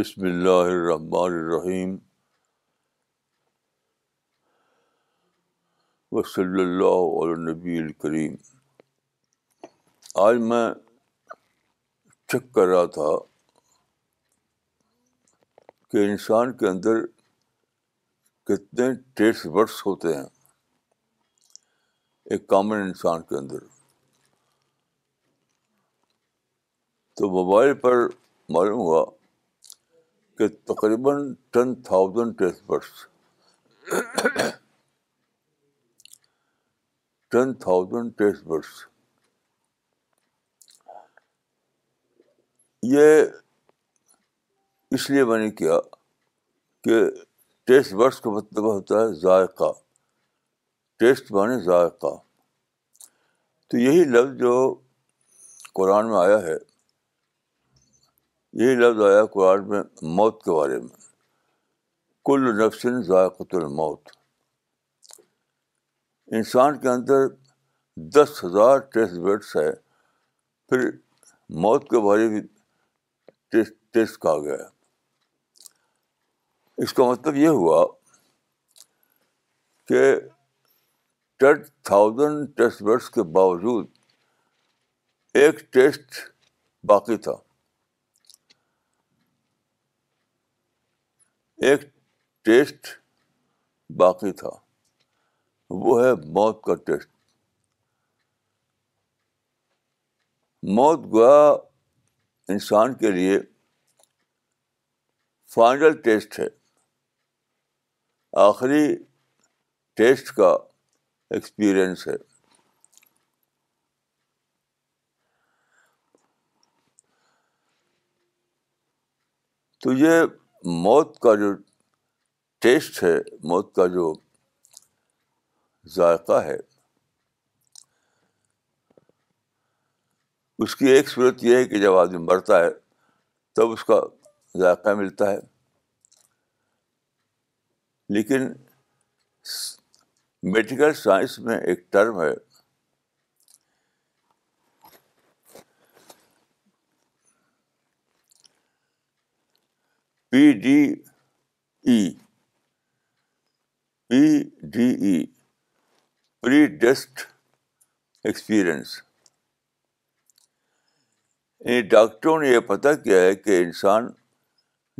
بسم اللہ الرحیم وصلی اللہ علیہ نبی الکریم آج میں چیک کر رہا تھا کہ انسان کے اندر کتنے ٹیسٹ ورس ہوتے ہیں ایک کامن انسان کے اندر تو موبائل پر معلوم ہوا تقریباً ٹین تھاؤزینڈ ٹیسٹ برس ٹین تھاؤزینڈ ٹیسٹ یہ اس لیے میں نے کیا کہ ٹیسٹ برس کا مطلب ہوتا ہے ذائقہ ٹیسٹ مانے ذائقہ تو یہی لفظ جو قرآن میں آیا ہے یہی لفظ آیا قرآن میں موت کے بارے میں کل نفسن ذائقۃ الموت انسان کے اندر دس ہزار ٹیسٹ بیڈس ہے پھر موت کے بارے بھی ٹیسٹ ٹیسٹ کہا گیا ہے اس کا مطلب یہ ہوا کہ ٹین تھاؤزنڈ ٹیسٹ بیڈس کے باوجود ایک ٹیسٹ باقی تھا ایک ٹیسٹ باقی تھا وہ ہے موت کا ٹیسٹ موت گوا انسان کے لیے فائنل ٹیسٹ ہے آخری ٹیسٹ کا ایکسپیرئنس ہے تو یہ موت کا جو ٹیسٹ ہے موت کا جو ذائقہ ہے اس کی ایک صورت یہ ہے کہ جب آدمی مرتا ہے تب اس کا ذائقہ ملتا ہے لیکن میڈیکل سائنس میں ایک ٹرم ہے P D E P D E pre dust experience ڈاکٹروں نے یہ پتہ کیا ہے کہ انسان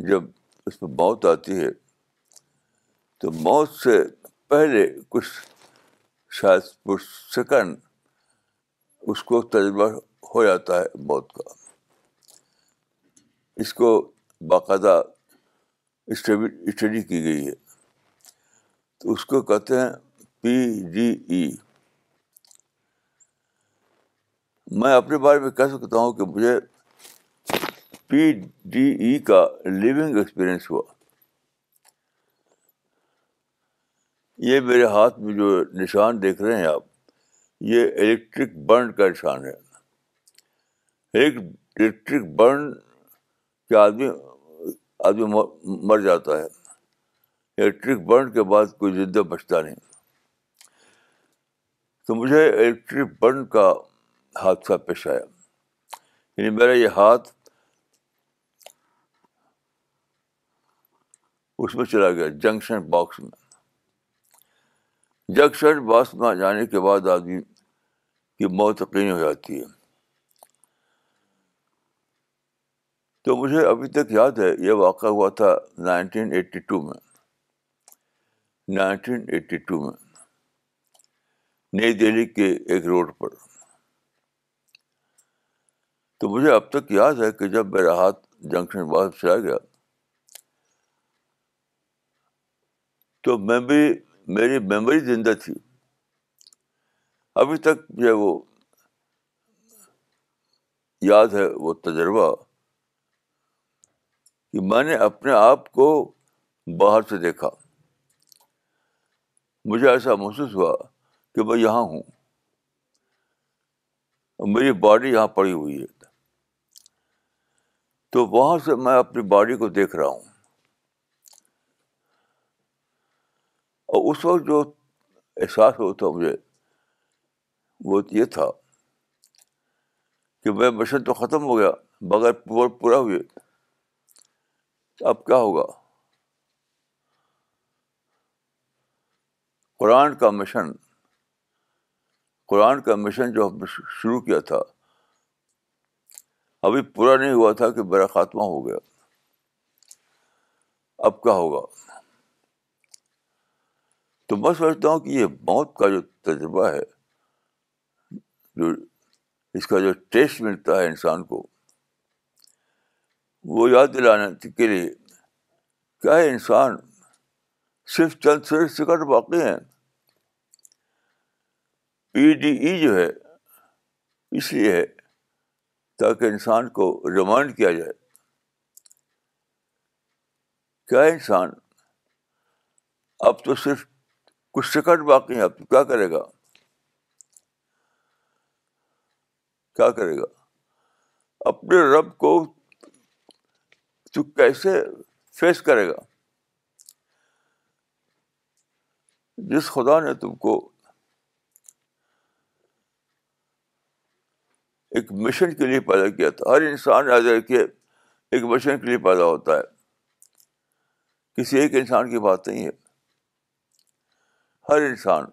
جب اس میں موت آتی ہے تو موت سے پہلے کچھ شاید سیکنڈ اس کو تجربہ ہو جاتا ہے موت کا اس کو باقاعدہ اسٹڈی کی گئی ہے تو اس کو کہتے ہیں پی ڈی جی ای میں اپنے بارے میں کہہ سکتا ہوں کہ مجھے پی ڈی جی ای کا لیونگ ایکسپیرئنس ہوا یہ میرے ہاتھ میں جو نشان دیکھ رہے ہیں آپ یہ الیکٹرک برن کا نشان ہے ایک الیکٹرک برن کے آدمی آدمی مر جاتا ہے الیکٹرک برن کے بعد کوئی زندہ بچتا نہیں تو مجھے الیکٹرک برن کا حادثہ پیش آیا یعنی میرا یہ ہاتھ اس میں چلا گیا جنکشن باکس میں جنکشن باکس میں جانے کے بعد آدمی کی موت یقینی ہو جاتی ہے تو مجھے ابھی تک یاد ہے یہ واقعہ ہوا تھا نائنٹین ایٹی ٹو میں نائنٹین ایٹی ٹو میں نئی دہلی کے ایک روڈ پر تو مجھے اب تک یاد ہے کہ جب میرا ہاتھ جنکشن واپس آ گیا تو میں بھی میری میموری زندہ تھی ابھی تک جو وہ یاد ہے وہ تجربہ کہ میں نے اپنے آپ کو باہر سے دیکھا مجھے ایسا محسوس ہوا کہ میں یہاں ہوں میری باڈی یہاں پڑی ہوئی ہے تو وہاں سے میں اپنی باڈی کو دیکھ رہا ہوں اور اس وقت جو احساس ہوا تھا مجھے وہ یہ تھا کہ میں مشن تو ختم ہو گیا بغیر پورا ہوئے اب کیا ہوگا قرآن کا مشن قرآن کا مشن جو ہم نے شروع کیا تھا ابھی پورا نہیں ہوا تھا کہ بڑا خاتمہ ہو گیا اب کیا ہوگا تو میں سمجھتا ہوں کہ یہ موت کا جو تجربہ ہے جو اس کا جو ٹیسٹ ملتا ہے انسان کو وہ یاد دلانے کے لیے کیا انسان صرف چند سکٹ باقی ہیں ای ڈی ای جو ہے اس لیے ہے تاکہ انسان کو ریمائنڈ کیا جائے کیا انسان اب تو صرف کچھ سکٹ باقی ہیں اب تو کیا کرے گا کیا کرے گا اپنے رب کو تو کیسے فیس کرے گا جس خدا نے تم کو ایک مشن کے لیے پیدا کیا تھا ہر انسان کہ ایک مشن کے لیے پیدا ہوتا ہے کسی ایک انسان کی بات نہیں ہے ہر انسان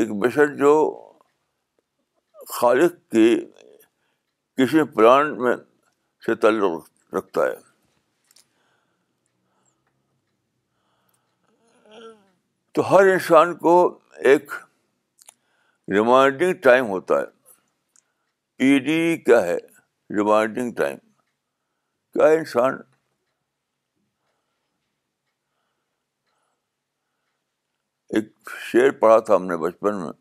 ایک مشن جو خالق کی کسی پلان میں سے تعلق رکھتا ہے تو ہر انسان کو ایک ریمائنڈنگ ٹائم ہوتا ہے ای ڈی کیا ہے ریمائنڈنگ ٹائم کیا ہے انسان ایک شعر پڑھا تھا ہم نے بچپن میں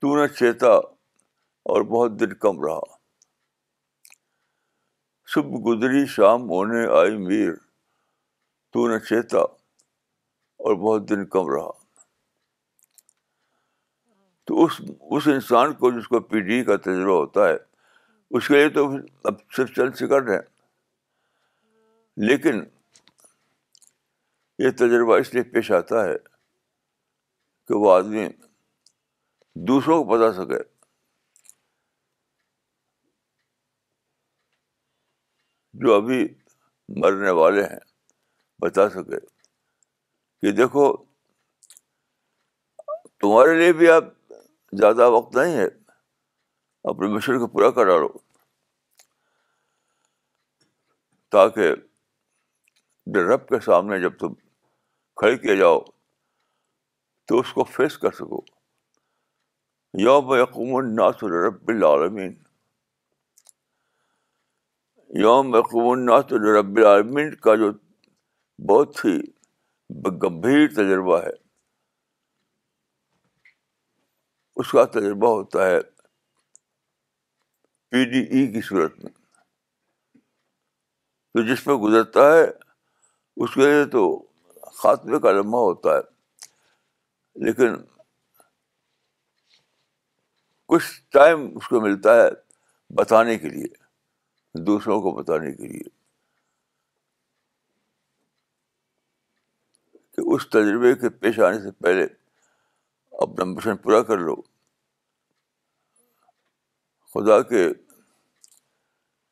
تو نہ چیتا اور بہت دیر کم رہا شب گزری شام ہونے آئی میر تو نے چیتا اور بہت دن کم رہا تو اس اس انسان کو جس کو پی ڈی کا تجربہ ہوتا ہے اس کے لیے تو اب صرف چند شکر رہے لیکن یہ تجربہ اس لیے پیش آتا ہے کہ وہ آدمی دوسروں کو بتا سکے جو ابھی مرنے والے ہیں بتا سکے کہ دیکھو تمہارے لیے بھی اب زیادہ وقت نہیں ہے اپنے مشن کو پورا کرا لو تاکہ رب کے سامنے جب تم کھڑے کیے جاؤ تو اس کو فیس کر سکو یوم یقوم الناس رب العالمین یوم الناس رب العالمین کا جو بہت ہی گمبھیر تجربہ ہے اس کا تجربہ ہوتا ہے پی ڈی ای کی صورت میں تو جس میں گزرتا ہے اس کے لیے تو خاتمے کا لمحہ ہوتا ہے لیکن کچھ ٹائم اس کو ملتا ہے بتانے کے لیے دوسروں کو بتانے کے لیے کہ اس تجربے کے پیش آنے سے پہلے اپنا مشن پورا کر لو خدا کے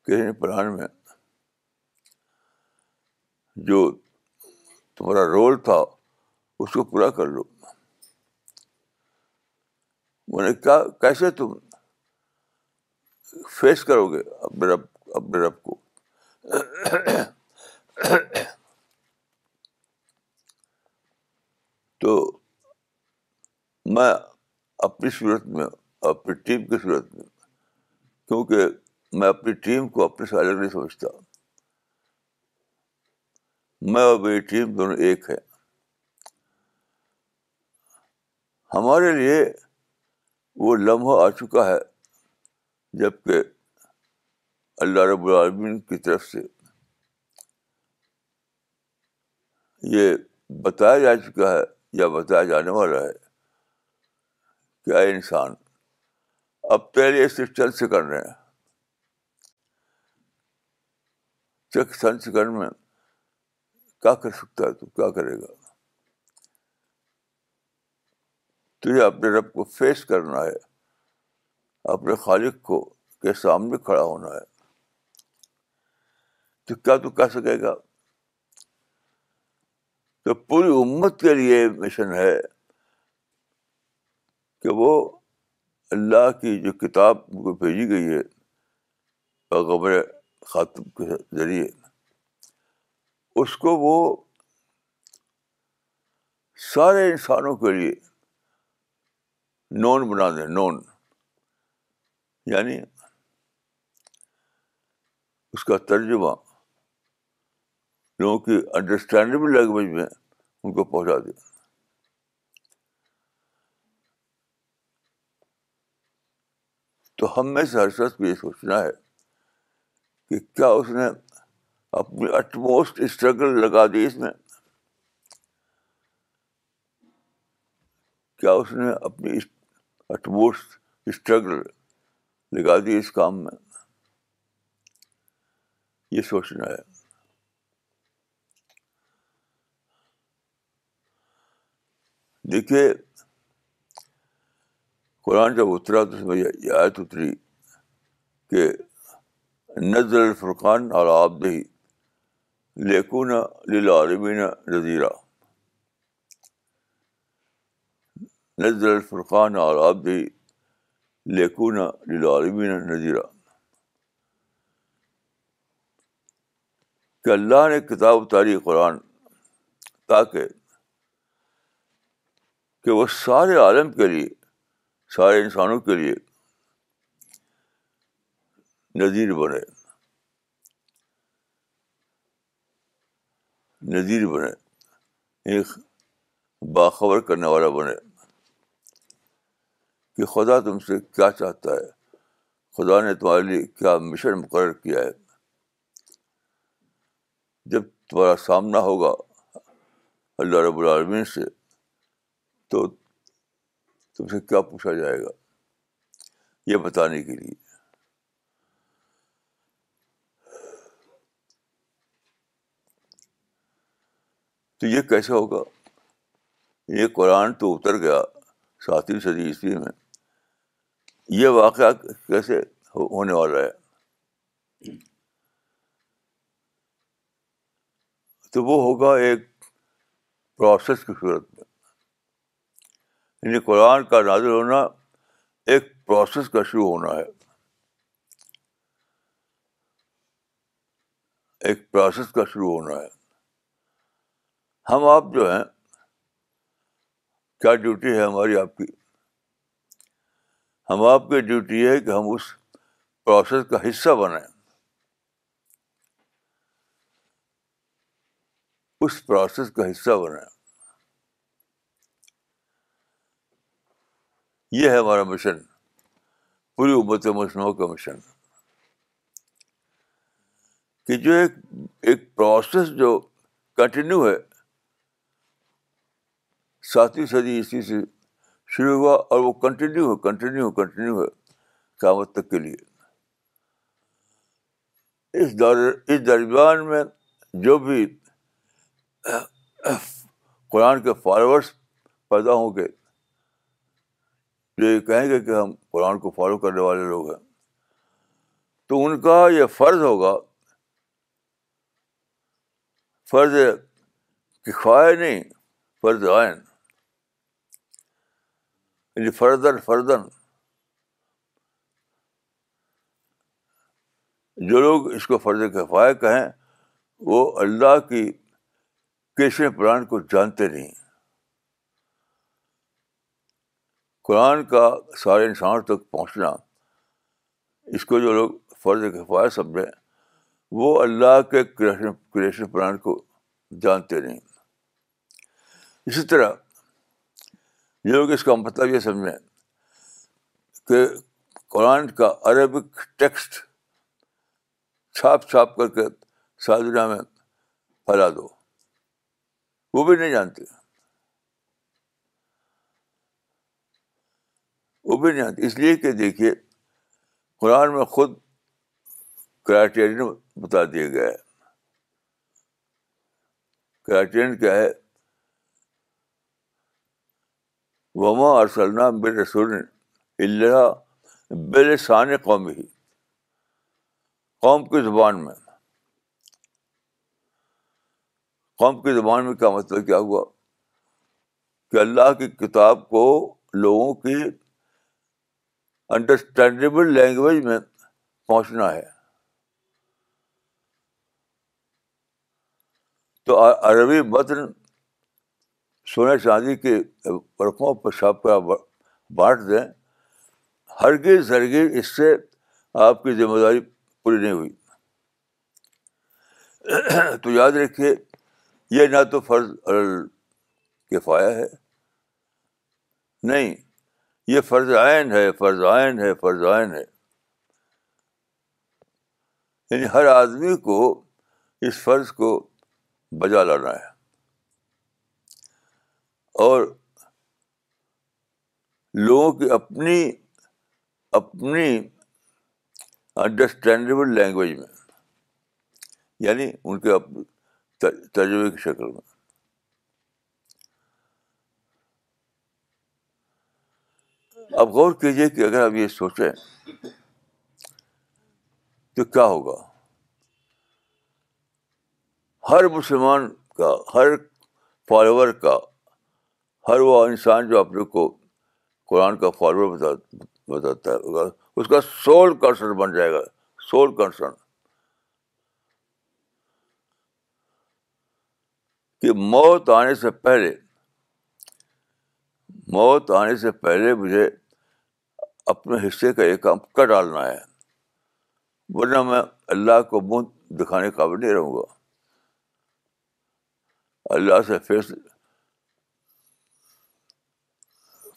کہنے پران میں جو تمہارا رول تھا اس کو پورا کر لو انہیں کیا کیسے تم فیس کرو گے میرا اپنے رب کو تو میں اپنی صورت میں اپنی ٹیم کی صورت میں اپنی ٹیم کو اپنے سے الگ نہیں سمجھتا میں اور میری ٹیم دونوں ایک ہے ہمارے لیے وہ لمحہ آ چکا ہے جبکہ اللہ رب العالمین کی طرف سے یہ بتایا جا چکا ہے یا بتایا جانے والا ہے کیا انسان اب پہلے صرف چند سے کر رہے چک کر میں کیا کر سکتا ہے تو کیا کرے گا تجھے اپنے رب کو فیس کرنا ہے اپنے خالق کو کے سامنے کھڑا ہونا ہے تو کیا تو کہہ سکے گا تو پوری امت کے لیے مشن ہے کہ وہ اللہ کی جو کتاب کو بھیجی گئی ہے غبر خاتم کے ذریعے اس کو وہ سارے انسانوں کے لیے نون بنا دیں نون یعنی اس کا ترجمہ لوگوں کی انڈرسٹینڈیبل لینگویج میں ان کو پہنچا دیا تو ہم میں سے ہر شخص کو یہ سوچنا ہے کہ کیا اس نے اپنی اٹموسٹ اسٹرگل لگا دی اس میں کیا اس نے اپنی اٹموسٹ اسٹرگل لگا دی اس کام میں یہ سوچنا ہے دیکھیے قرآن جب اترا تو اس میں یہ آیت اتری کہ نظر الفرقان اور آپ دہی للعالمین نذیرہ نظر الفرقان اور آپ دہی لیکن ن نظیرہ کہ اللہ نے کتاب اتاری قرآن تاکہ کہ وہ سارے عالم کے لیے سارے انسانوں کے لیے نذیر بنے نذیر بنے ایک باخبر کرنے والا بنے کہ خدا تم سے کیا چاہتا ہے خدا نے تمہارے لیے کیا مشن مقرر کیا ہے جب تمہارا سامنا ہوگا اللہ رب العالمین سے تو تم سے کیا پوچھا جائے گا یہ بتانے کے لیے تو یہ کیسے ہوگا یہ قرآن تو اتر گیا ساتویں صدی عیسوی میں یہ واقعہ کیسے ہونے والا ہے تو وہ ہوگا ایک پروسیس کی صورت میں یعنی قرآن کا نازل ہونا ایک پروسیس کا شروع ہونا ہے ایک پروسیس کا شروع ہونا ہے ہم آپ جو ہیں کیا ڈیوٹی ہے ہماری آپ کی ہم آپ کی ڈیوٹی ہے کہ ہم اس پروسیس کا حصہ بنائیں اس پروسیس کا حصہ بنائیں یہ ہے ہمارا مشن پوری ابت مصنوع کا مشن کہ جو ایک ایک پروسیس جو کنٹینیو ہے ساتویں صدی عیسوی سے شروع ہوا اور وہ کنٹینیو ہے کنٹینیو کنٹینیو ہے قیامت تک کے لیے اس دور اس درمیان میں جو بھی قرآن کے فالوورس پیدا ہوں گے جو یہ کہیں گے کہ ہم قرآن کو فالو کرنے والے لوگ ہیں تو ان کا یہ فرض ہوگا فرض کفائے نہیں فرض یعنی فردن فردن جو لوگ اس کو فرض کفائے کہیں وہ اللہ کی کیسے پران کو جانتے نہیں قرآن کا سارے انسان تک پہنچنا اس کو جو لوگ فرض حفاظت سمجھیں وہ اللہ کے کریشن کریشن پلان کو جانتے نہیں اسی طرح یہ لوگ اس کا مطلب یہ سمجھیں کہ قرآن کا عربک ٹیکسٹ چھاپ چھاپ کر کے دنیا میں پھیلا دو وہ بھی نہیں جانتے وہ بھی نہیں آتی اس لیے کہ دیکھیے قرآن میں خود کرائٹیرین بتا دیا گیا ہے کرائٹیرین کیا ہے وما اور سلام بے رسول اللہ بلسان قوم ہی قوم کی زبان میں قوم کی زبان میں کیا مطلب کیا ہوا کہ اللہ کی کتاب کو لوگوں کی انڈرسٹینڈیبل لینگویج میں پہنچنا ہے تو عربی متن سونے چاندی کے پرکھوں پشاپ کا بانٹ دیں ہرگز ہرگز اس سے آپ کی ذمہ داری پوری نہیں ہوئی تو یاد رکھیے یہ نہ تو فرض کفایا ہے نہیں یہ فرض عائن ہے فرض عائن ہے فرض عین ہے یعنی ہر آدمی کو اس فرض کو بجا لانا ہے اور لوگوں کی اپنی اپنی انڈرسٹینڈیبل لینگویج میں یعنی ان کے تجربے کی شکل میں اب غور کیجیے کہ اگر آپ یہ سوچیں تو کیا ہوگا ہر مسلمان کا ہر فالوور کا ہر وہ انسان جو اپنے کو قرآن کا فالوور بتاتا ہے اس کا سول کنسرن بن جائے گا سول کنسرن کہ موت آنے سے پہلے موت آنے سے پہلے مجھے اپنے حصے کا یہ کام کر ڈالنا ہے ورنہ میں اللہ کو منہ دکھانے کا بھی نہیں رہوں گا اللہ سے فیس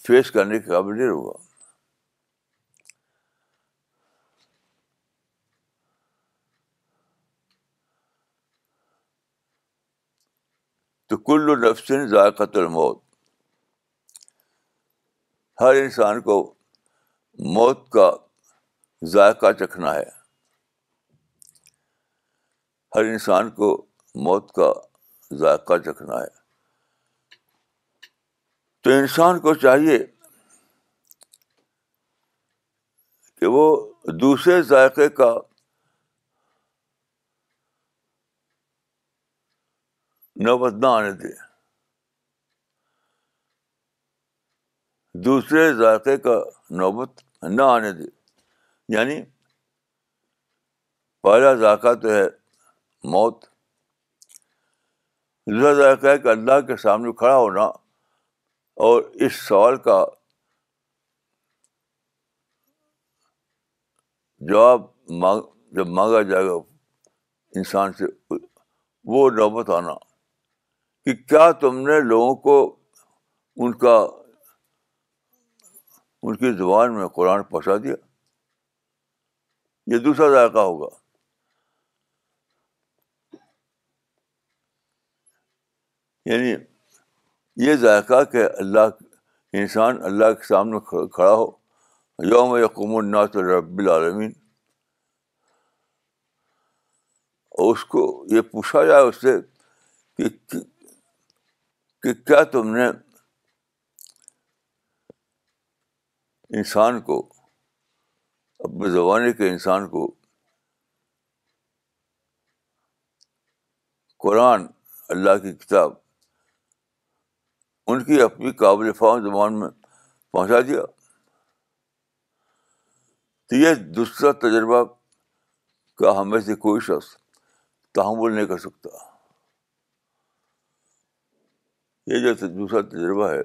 فیس کرنے قابل نہیں رہوں گا تو کل نفسن ذائقہ الموت ہر انسان کو موت کا ذائقہ چکھنا ہے ہر انسان کو موت کا ذائقہ چکھنا ہے تو انسان کو چاہیے کہ وہ دوسرے ذائقے کا نوبت نہ آنے دے دوسرے ذائقے کا نوبت نہ آنے دے یعنی پہلا ذائقہ تو ہے موت دوسرا ذائقہ ہے کہ اللہ کے سامنے کھڑا ہونا اور اس سوال کا جواب مانگ جب مانگا جائے گا انسان سے وہ نوبت آنا کہ کیا تم نے لوگوں کو ان کا ان کی زبان میں قرآن پہنچا دیا یہ دوسرا ذائقہ ہوگا یعنی یہ ذائقہ کہ اللہ انسان اللہ کے سامنے کھڑا ہو یوم یقوم الناس رب العالمین اس کو یہ پوچھا جائے اس سے کہ کیا تم نے انسان کو اپنے زمانے کے انسان کو قرآن اللہ کی کتاب ان کی اپنی قابل فام زبان میں پہنچا دیا تو یہ دوسرا تجربہ کا ہمیں سے کوئی شخص تحمل نہیں کر سکتا یہ جو دوسرا تجربہ ہے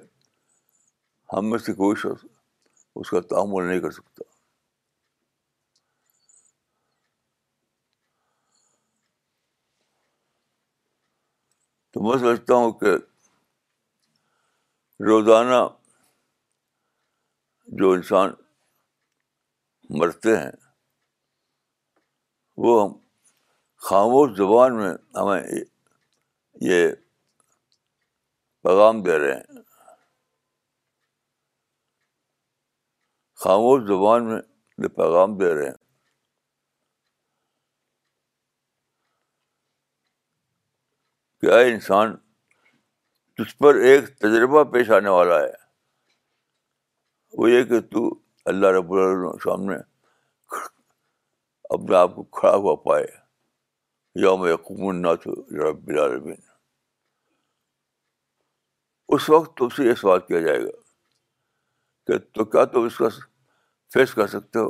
ہم میں سے شخص اس کا تعامل نہیں کر سکتا تو میں سمجھتا ہوں کہ روزانہ جو انسان مرتے ہیں وہ ہم خاموش زبان میں ہمیں یہ پیغام دے رہے ہیں خاموش زبان میں پیغام دے رہے ہیں کیا انسان تجھ پر ایک تجربہ پیش آنے والا ہے وہ یہ کہ تو اللہ رب الع سامنے اپنے آپ کو کھڑا ہوا پائے یا یقوم الناس نہ تو رب العالمین اس وقت تم سے یہ سوال کیا جائے گا کہ تو کیا تم اس کا فیس کر سکتے ہو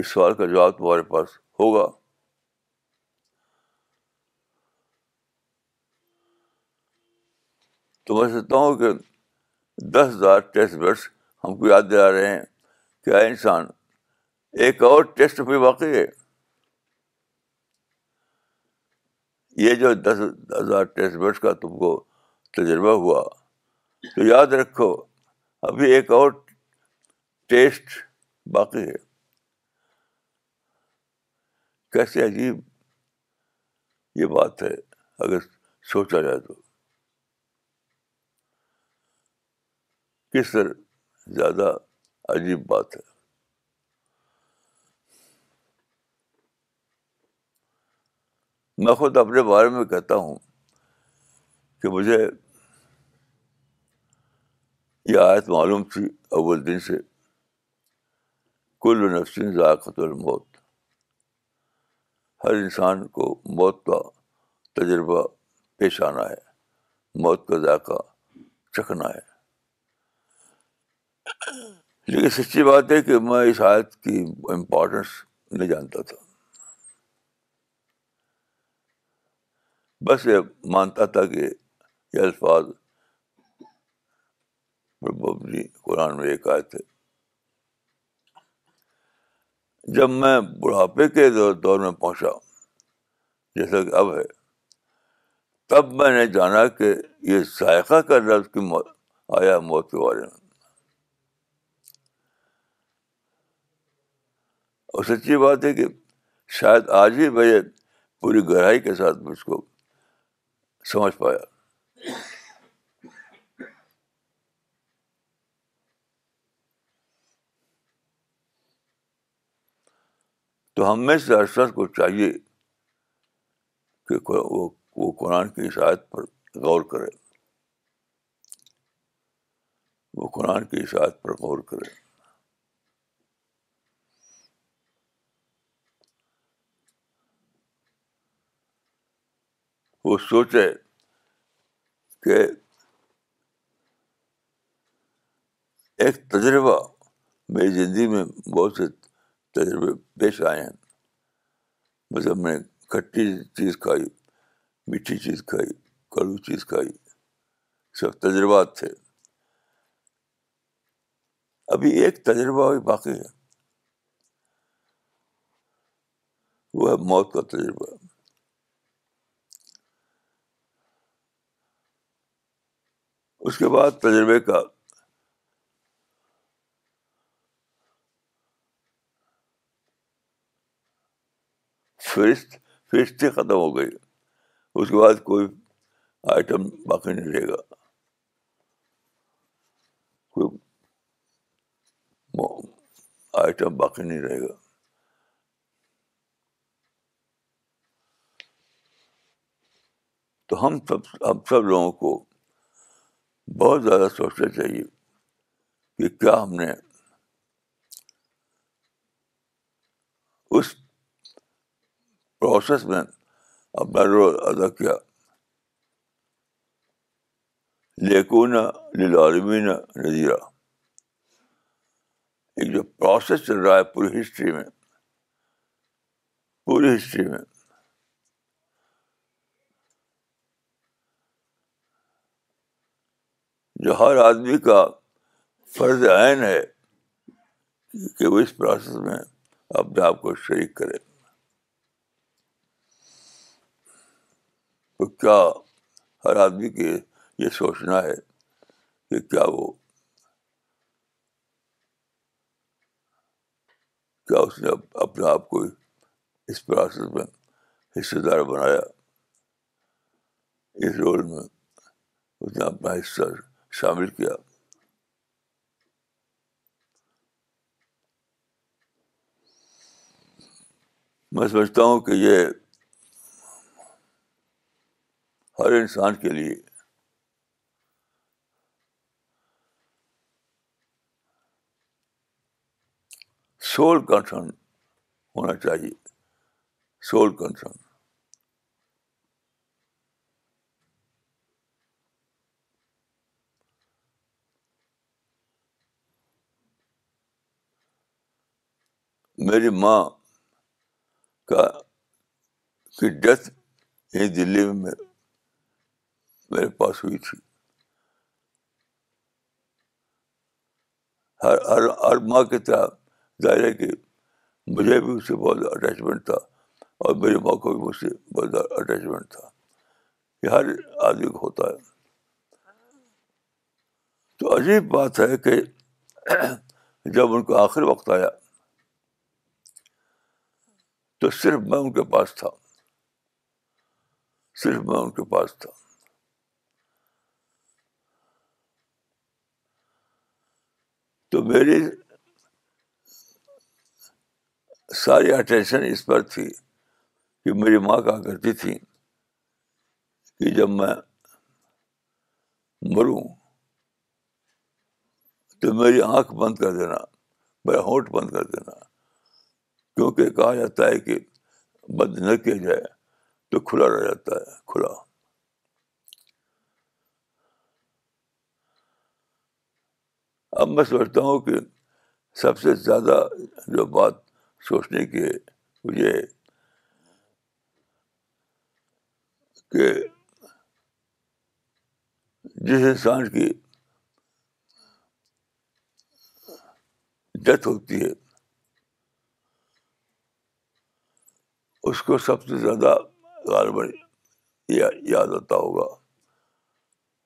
اس سوال کا جواب تمہارے پاس ہوگا تو میں سوچتا ہوں کہ دس ہزار ٹیسٹ برس ہم کو یاد دلا رہے ہیں کیا انسان ایک اور ٹیسٹ واقعی ہے یہ جو دس ہزار ٹیسٹ برس کا تم کو تجربہ ہوا تو یاد رکھو ابھی ایک اور ٹیسٹ باقی ہے کیسے عجیب یہ بات ہے اگر سوچا جائے تو کس طرح زیادہ عجیب بات ہے میں خود اپنے بارے میں کہتا ہوں کہ مجھے یہ آیت معلوم تھی اول دن سے کل و نفسین الموت ہر انسان کو موت کا تجربہ پیش آنا ہے موت کا ذائقہ چکھنا ہے لیکن سچی بات ہے کہ میں اس آیت کی امپورٹنس نہیں جانتا تھا بس یہ مانتا تھا کہ یہ الفاظ قرآن میں ایک آئے تھے جب میں بڑھاپے کے دور میں پہنچا جیسا کہ اب ہے تب میں نے جانا کہ یہ ذائقہ کا لفظ کی موت آیا موت کے بارے میں اور سچی بات ہے کہ شاید آج ہی میں پوری گہرائی کے ساتھ مجھ کو سمجھ پایا تو ہم میں سے ارشد کو چاہیے کہ وہ قرآن کی اشاعت پر غور کرے وہ قرآن کی اشاعت پر غور کرے وہ سوچے کہ ایک تجربہ میری زندگی میں بہت سے تجربے پیش آئے ہیں میں نے کھٹی چیز کھائی میٹھی چیز کھائی کڑو چیز کھائی سب تجربات تھے ابھی ایک تجربہ بھی باقی ہے وہ ہے موت کا تجربہ اس کے بعد تجربے کا فہرست فہرست ختم ہو گئی اس کے بعد کوئی آئٹم باقی نہیں رہے گا کوئی آئٹم باقی نہیں رہے گا تو ہم سب ہم سب لوگوں کو بہت زیادہ سوچنا چاہیے کہ کیا ہم نے اس پروسیس میں اپنا رول ادا کیا لیکن ایک جو پروسیس چل رہا ہے پوری ہسٹری میں پوری ہسٹری میں جو ہر آدمی کا فرض عین ہے کہ وہ اس پروسیس میں اپنے آپ کو شریک کرے تو کیا ہر آدمی کے یہ سوچنا ہے کہ کیا وہ کیا اس نے اپنے آپ کو اس پروسیس میں حصے دار بنایا اس رول میں اس نے اپنا حصہ شامل کیا میں سمجھتا ہوں کہ یہ ہر انسان کے لیے سول کنسرن ہونا چاہیے سول کنسرن میری ماں کا کی ڈیتھ یہیں دلی میں میرے پاس ہوئی تھی ہر ہر ہر ماں کے ہے کہ مجھے بھی اس سے بہت اٹیچمنٹ تھا اور میری ماں کو بھی مجھ سے بہت زیادہ اٹیچمنٹ تھا یہ ہر آدمی کو ہوتا ہے تو عجیب بات ہے کہ جب ان کو آخر وقت آیا تو صرف میں ان کے پاس تھا صرف میں ان کے پاس تھا تو میری ساری اٹینشن اس پر تھی کہ میری ماں کہا کرتی تھی کہ جب میں مروں تو میری آنکھ بند کر دینا میرا ہونٹ بند کر دینا کیونکہ کہا جاتا ہے کہ بند نہ کیا جائے تو کھلا رہ جاتا ہے کھلا اب میں سوچتا ہوں کہ سب سے زیادہ جو بات سوچنے کی ہے وہ یہ کہ جس انسان کی ڈیتھ ہوتی ہے اس کو سب سے زیادہ غالباً یاد آتا ہوگا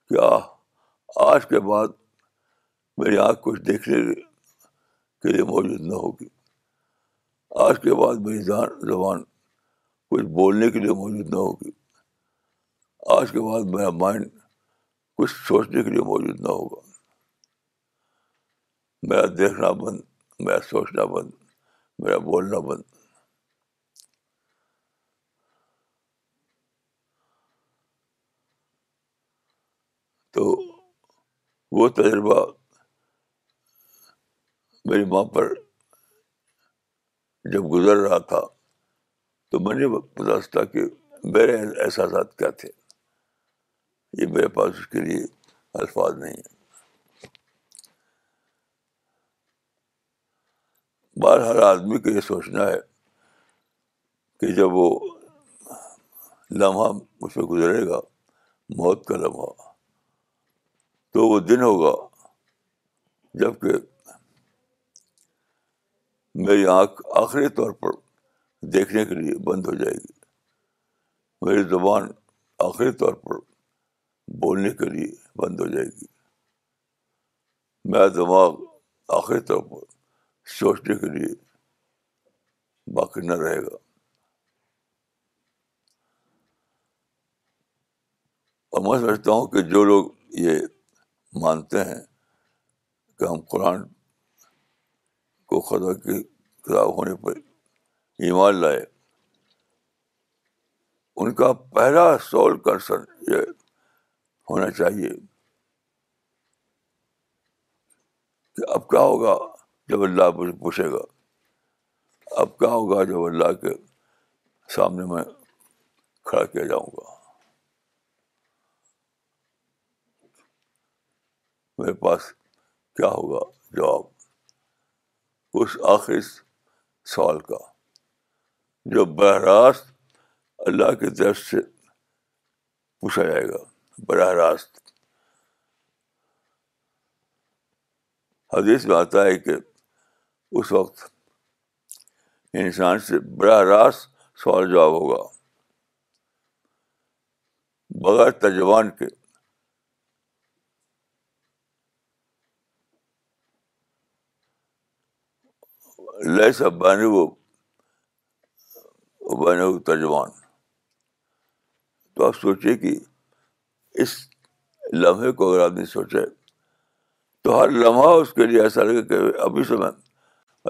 کیا آج کے بعد میری آنکھ کچھ دیکھنے کے لیے موجود نہ ہوگی آج کے بعد میری زبان کچھ بولنے کے لیے موجود نہ ہوگی آج کے بعد میرا مائنڈ کچھ سوچنے کے لیے موجود نہ ہوگا میرا دیکھنا بند میرا سوچنا بند میرا بولنا بند تو وہ تجربہ میری ماں پر جب گزر رہا تھا تو میں نے پتا تھا کہ میرے احساسات کیا تھے یہ میرے پاس اس کے لیے الفاظ نہیں ہیں بار ہر آدمی کو یہ سوچنا ہے کہ جب وہ لمحہ اس میں گزرے گا موت کا لمحہ تو وہ دن ہوگا جب کہ میری آنکھ آخری طور پر دیکھنے کے لیے بند ہو جائے گی میری زبان آخری طور پر بولنے کے لیے بند ہو جائے گی میرا دماغ آخری طور پر سوچنے کے لیے باقی نہ رہے گا اور میں سمجھتا ہوں کہ جو لوگ یہ مانتے ہیں کہ ہم قرآن کو خدا کے خلاف ہونے پر ایمان لائے ان کا پہلا سول کنسر ہونا چاہیے کہ اب کیا ہوگا جب اللہ پوچھے گا اب کیا ہوگا جب اللہ کے سامنے میں کھڑا کیا جاؤں گا میرے پاس کیا ہوگا جواب اس آخری سوال کا جو براہ راست اللہ کے طرف سے پوچھا جائے گا براہ راست حدیث میں آتا ہے کہ اس وقت انسان سے براہ راست سوال جواب ہوگا بغیر ترجمان کے لیس سب وہ بہن وہ ترجمان تو آپ سوچیے کہ اس لمحے کو اگر آدمی سوچے تو ہر لمحہ اس کے لیے ایسا لگے کہ ابھی سے میں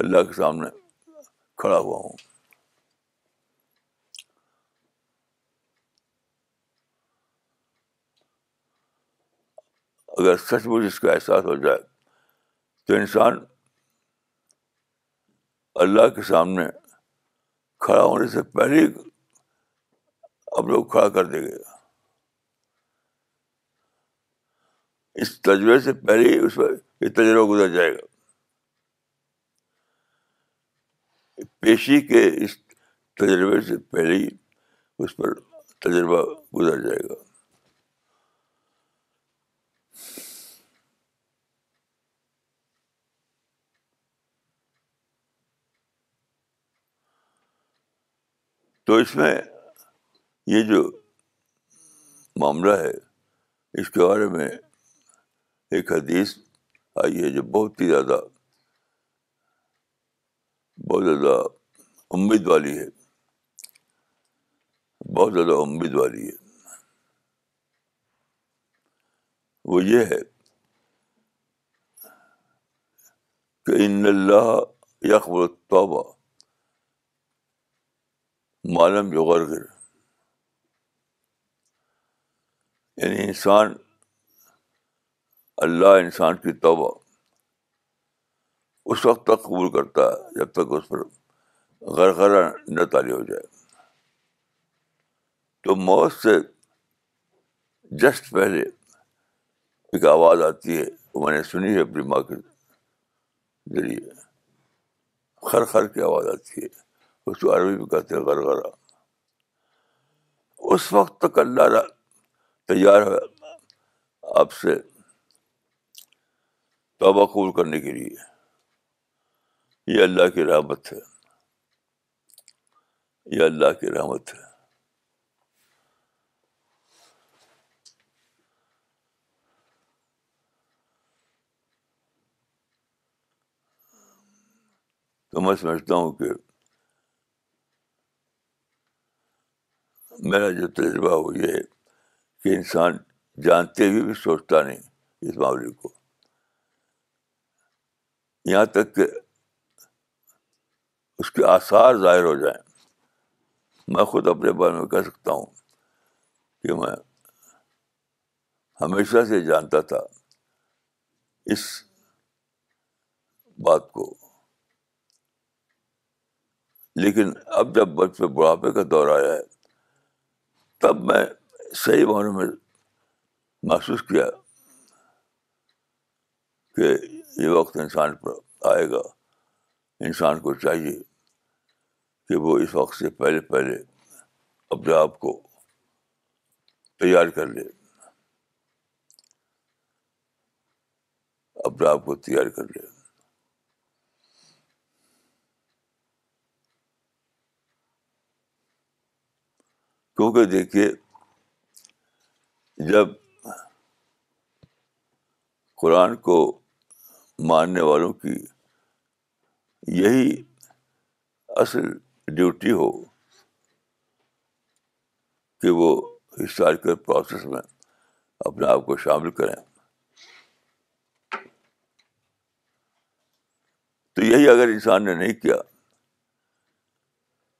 اللہ کے سامنے کھڑا ہوا ہوں اگر سچ مچ اس کا احساس ہو جائے تو انسان اللہ کے سامنے کھڑا ہونے سے پہلے اب لوگ کھڑا کر دے گئے اس تجربے سے پہلے اس پر یہ تجربہ گزر جائے گا پیشی کے اس تجربے سے پہلے اس پر تجربہ گزر جائے گا تو اس میں یہ جو معاملہ ہے اس کے بارے میں ایک حدیث آئی ہے جو بہت ہی زیادہ بہت زیادہ امید والی ہے بہت زیادہ امید والی ہے وہ یہ ہے کہ ان اللہ یقبر اخبر معلوم جو غرگر یعنی انسان اللہ انسان کی توبہ اس وقت تک قبول کرتا ہے جب تک اس پر غرغرہ نہ تالی ہو جائے تو موت سے جسٹ پہلے ایک آواز آتی ہے وہ میں نے سنی ہے اپنی ماں کے ذریعے خر خر کی آواز آتی ہے اس کو عربی بھی کہتے ہیں غرغرہ اس وقت تک اللہ تیار ہے آپ سے توبہ قبول کرنے کے لیے یہ اللہ کی رحمت ہے یہ اللہ کی رحمت ہے تو میں سمجھتا ہوں کہ میرا جو تجربہ وہ یہ ہے کہ انسان جانتے ہوئے بھی سوچتا نہیں اس معاملے کو یہاں تک کہ اس کے آثار ظاہر ہو جائیں میں خود اپنے بارے میں کہہ سکتا ہوں کہ میں ہمیشہ سے جانتا تھا اس بات کو لیکن اب جب بچ پہ بڑھاپے کا دور آیا ہے تب میں صحیح معنی میں محسوس کیا کہ یہ وقت انسان پر آئے گا انسان کو چاہیے کہ وہ اس وقت سے پہلے پہلے اپنے آپ کو تیار کر لے اپنے آپ کو تیار کر لے کیونکہ دیکھیے جب قرآن کو ماننے والوں کی یہی اصل ڈیوٹی ہو کہ وہ ہسٹوریکل پروسیس میں اپنے آپ کو شامل کریں تو یہی اگر انسان نے نہیں کیا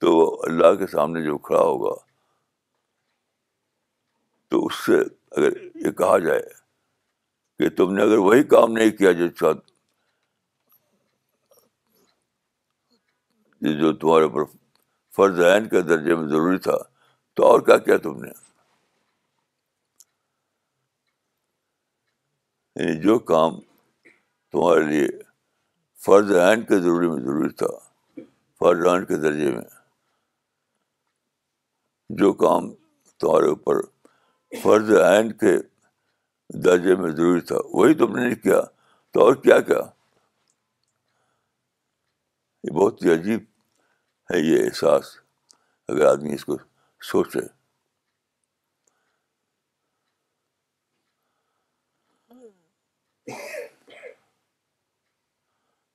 تو وہ اللہ کے سامنے جو کھڑا ہوگا تو اس سے اگر یہ کہا جائے کہ تم نے اگر وہی کام نہیں کیا جو جو تمہارے اوپر فرض عین کے درجے میں ضروری تھا تو اور کیا کیا تم نے یعنی جو کام تمہارے لیے فرض عین کے ضروری میں ضروری تھا فرض عین کے درجے میں جو کام تمہارے اوپر فرض عین کے درجے میں ضروری تھا وہی تم نے کیا تو اور کیا کیا یہ بہت ہی عجیب ہے یہ احساس اگر آدمی اس کو سوچے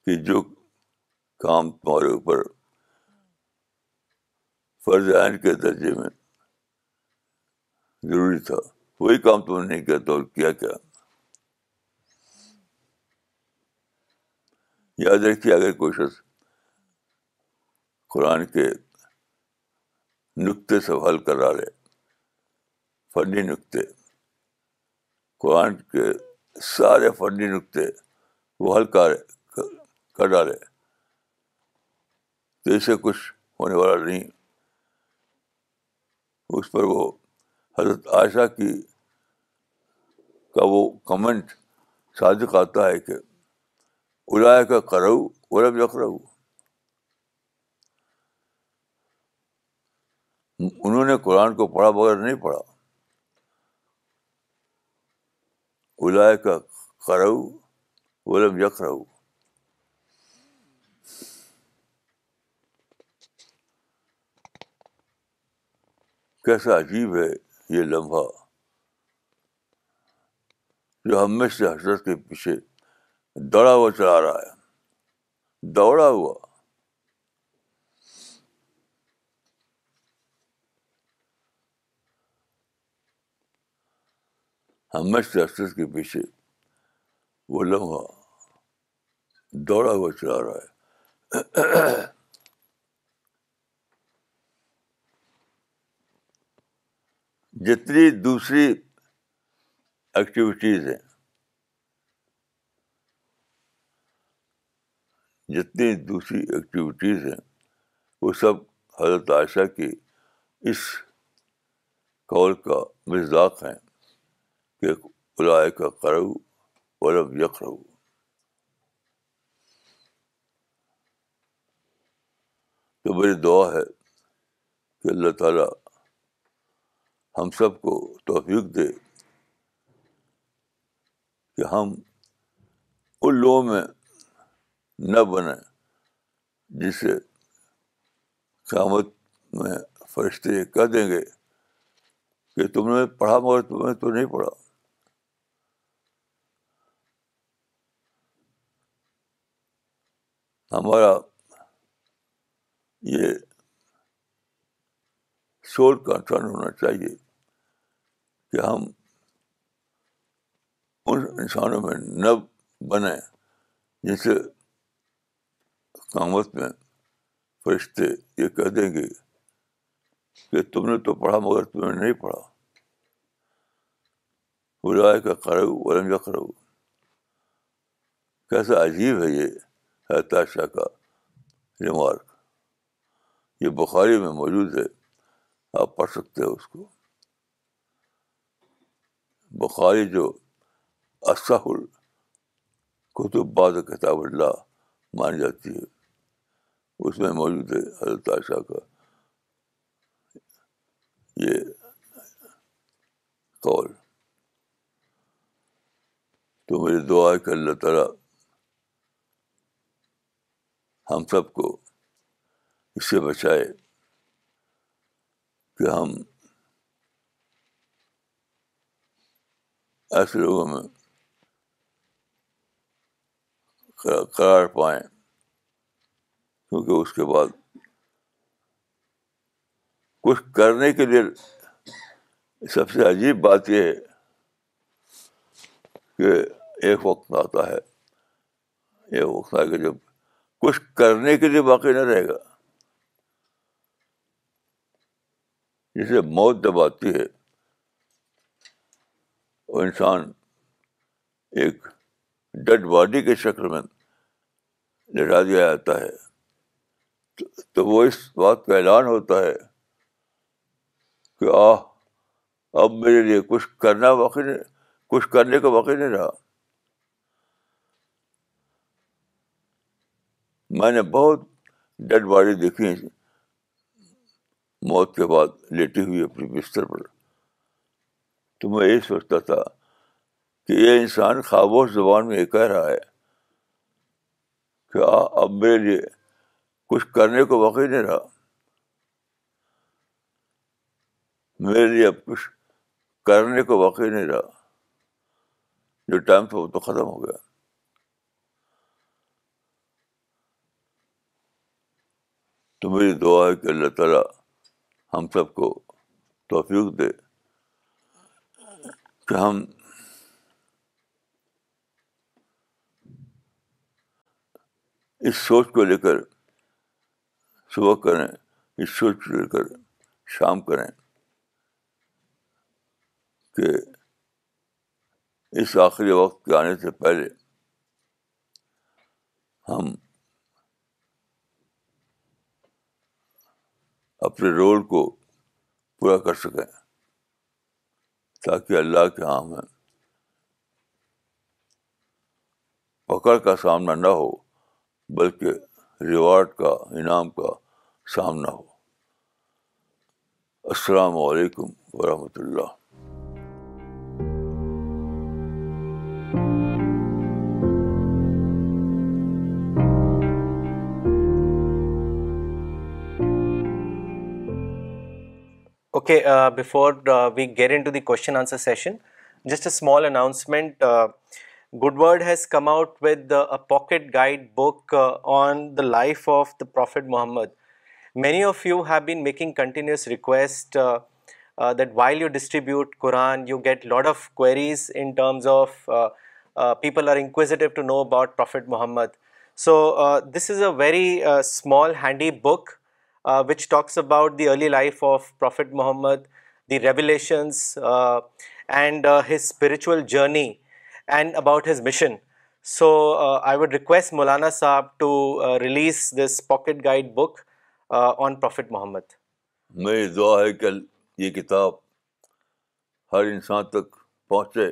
کہ جو کام تمہارے اوپر فرض عین کے درجے میں ضروری تھا وہی کام تم نے نہیں کیا تو کیا کیا یاد رکھیے اگر کوشش قرآن کے نقطے سے حل کرا لے فنی نقطے قرآن کے سارے فنی نقطے وہ حل کرے کر ڈالے تو اسے کچھ ہونے والا نہیں اس پر وہ حضرت عائشہ کی کا وہ کمنٹ صادق آتا ہے کہ الاح کا کرو لب كر انہوں نے قرآن کو پڑھا بغیر نہیں پڑھا الاح کا کرو وہ لب کیسا عجیب ہے یہ لمحہ جو ہمیش سے حسرت کے پیچھے دوڑا ہوا چلا رہا ہے دوڑا ہوا ہمیش سے حسرت کے پیچھے وہ لمحہ دوڑا ہوا چلا رہا ہے جتنی دوسری ایکٹیویٹیز ہیں جتنی دوسری ایکٹیویٹیز ہیں وہ سب حضرت عائشہ کی اس قول کا مزاق ہیں کہ اللہ کا کرو اور اب یک میری دعا ہے کہ اللہ تعالیٰ ہم سب کو توفیق دے کہ ہم ان لوگوں میں نہ بنے سے قیامت میں فرشتے کہہ دیں گے کہ تم نے پڑھا مگر تمہیں تو نہیں پڑھا ہمارا یہ سول کنسرن ہونا چاہیے کہ ہم ان انسانوں میں نب بنے جن سے کامت میں فرشتے یہ کہہ دیں گے کہ تم نے تو پڑھا مگر تم نے نہیں پڑھا کرو ورن یا کرو کیسا عجیب ہے یہ حتاشہ کا ریمارک یہ بخاری میں موجود ہے آپ پڑھ سکتے ہیں اس کو بخاری جو اصح الخط باد کتاب اللہ مانی جاتی ہے اس میں موجود ہے حضرت عائشہ کا یہ قول تو میری دعا ہے کہ اللہ تعالیٰ ہم سب کو اس سے بچائے کہ ہم ایسے لوگوں میں قرار پائیں کیونکہ اس کے بعد کچھ کرنے کے لیے سب سے عجیب بات یہ ہے کہ ایک وقت آتا ہے ایک وقت آ کے جب کچھ کرنے کے لیے باقی نہ رہے گا جسے موت دباتی ہے وہ انسان ایک ڈیڈ باڈی کے شکل میں لٹا دیا جاتا ہے تو وہ اس بات کا اعلان ہوتا ہے کہ آہ اب میرے لیے کچھ کرنا نہیں کچھ کرنے کا واقع نہیں رہا میں نے بہت ڈیڈ باڈی دیکھی ہیں موت کے بعد لیٹی ہوئی اپنے بستر پر تو میں یہ سوچتا تھا کہ یہ انسان خاموش زبان میں یہ کہہ رہا ہے آ اب میرے لیے کچھ کرنے کو واقعی نہیں رہا میرے لیے اب کچھ کرنے کو واقعی نہیں رہا جو ٹائم تھا وہ تو ختم ہو گیا تو میری دعا ہے کہ اللہ تعالیٰ ہم سب کو توفیق دے کہ ہم اس سوچ کو لے کر صبح کریں اس سوچ کو لے کر شام کریں کہ اس آخری وقت کے آنے سے پہلے ہم اپنے رول کو پورا کر سکیں تاکہ اللہ کے عام ہاں پکڑ کا سامنا نہ ہو بلکہ ریوارڈ کا انعام کا سامنا ہو السلام علیکم ورحمۃ اللہ Okay, uh, before uh, we get into the question answer session, just a small announcement. Uh, Goodword has come out with a pocket guide book on the life of the Prophet Muhammad. Many of you have been making continuous requests that while you distribute Quran, you get lot of queries in terms of people are inquisitive to know about Prophet Muhammad. So this is a very small handy book which talks about the early life of prophet Muhammad the revelations and his spiritual journey and about his mission so I would request Maulana sahib to release this pocket guide book on prophet Muhammad میری دعا ہے کہ یہ کتاب ہر انسان تک پہنچے